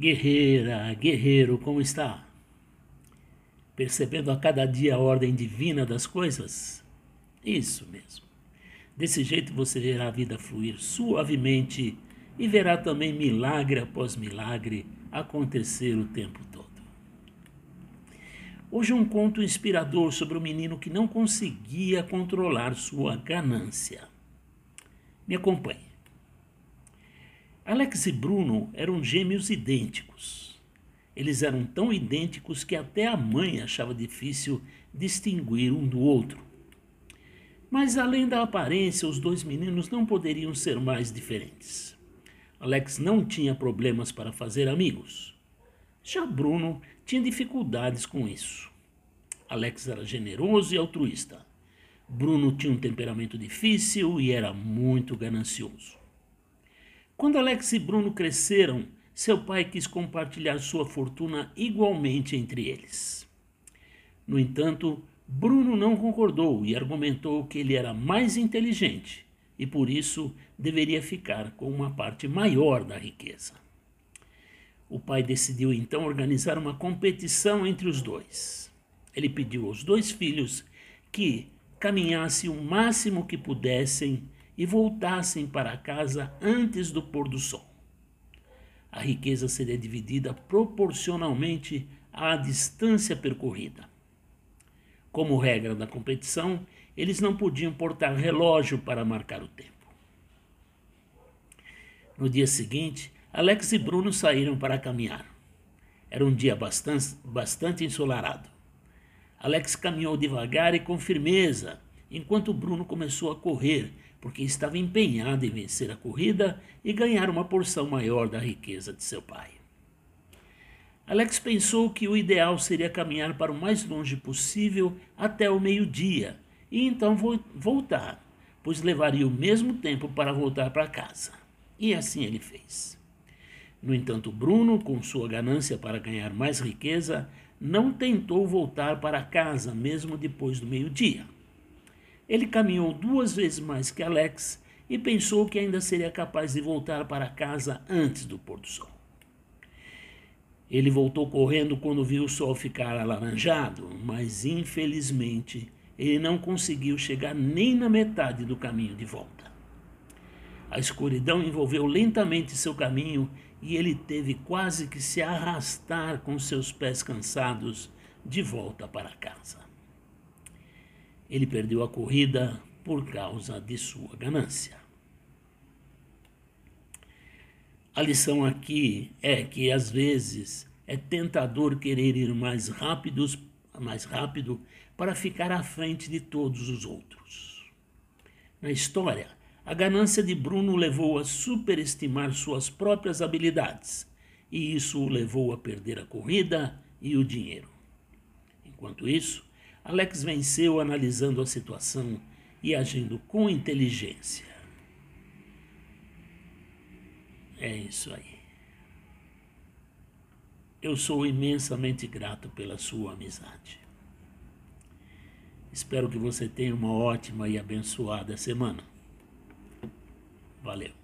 Guerreira, guerreiro, como está? Percebendo a cada dia a ordem divina das coisas? Isso mesmo. Desse jeito você verá a vida fluir suavemente e verá também milagre após milagre acontecer o tempo todo. Hoje um conto inspirador sobre um menino que não conseguia controlar sua ganância. Me acompanhe. Alex e Bruno eram gêmeos idênticos. Eles eram tão idênticos que até a mãe achava difícil distinguir um do outro. Mas além da aparência, os dois meninos não poderiam ser mais diferentes. Alex não tinha problemas para fazer amigos. Já Bruno tinha dificuldades com isso. Alex era generoso e altruísta. Bruno tinha um temperamento difícil e era muito ganancioso. Quando Alex e Bruno cresceram, seu pai quis compartilhar sua fortuna igualmente entre eles. No entanto, Bruno não concordou e argumentou que ele era mais inteligente e por isso deveria ficar com uma parte maior da riqueza. O pai decidiu então organizar uma competição entre os dois. Ele pediu aos dois filhos que caminhassem o máximo que pudessem e voltassem para casa antes do pôr do sol. A riqueza seria dividida proporcionalmente à distância percorrida. Como regra da competição, eles não podiam portar relógio para marcar o tempo. No dia seguinte, Alex e Bruno saíram para caminhar. Era um dia bastante, bastante ensolarado. Alex caminhou devagar e com firmeza, enquanto Bruno começou a correr, porque estava empenhado em vencer a corrida e ganhar uma porção maior da riqueza de seu pai. Alex pensou que o ideal seria caminhar para o mais longe possível até o meio-dia e então voltar, pois levaria o mesmo tempo para voltar para casa. E assim ele fez. No entanto, Bruno, com sua ganância para ganhar mais riqueza, não tentou voltar para casa mesmo depois do meio-dia. Ele caminhou duas vezes mais que Alex e pensou que ainda seria capaz de voltar para casa antes do pôr do sol. Ele voltou correndo quando viu o sol ficar alaranjado, mas infelizmente ele não conseguiu chegar nem na metade do caminho de volta. A escuridão envolveu lentamente seu caminho e ele teve quase que se arrastar com seus pés cansados de volta para casa. Ele perdeu a corrida por causa de sua ganância. A lição aqui é que às vezes é tentador querer ir mais mais rápido para ficar à frente de todos os outros. Na história, a ganância de Bruno levou a superestimar suas próprias habilidades, e isso o levou a perder a corrida e o dinheiro. Enquanto isso, Alex venceu analisando a situação e agindo com inteligência. É isso aí. Eu sou imensamente grato pela sua amizade. Espero que você tenha uma ótima e abençoada semana. Valeu.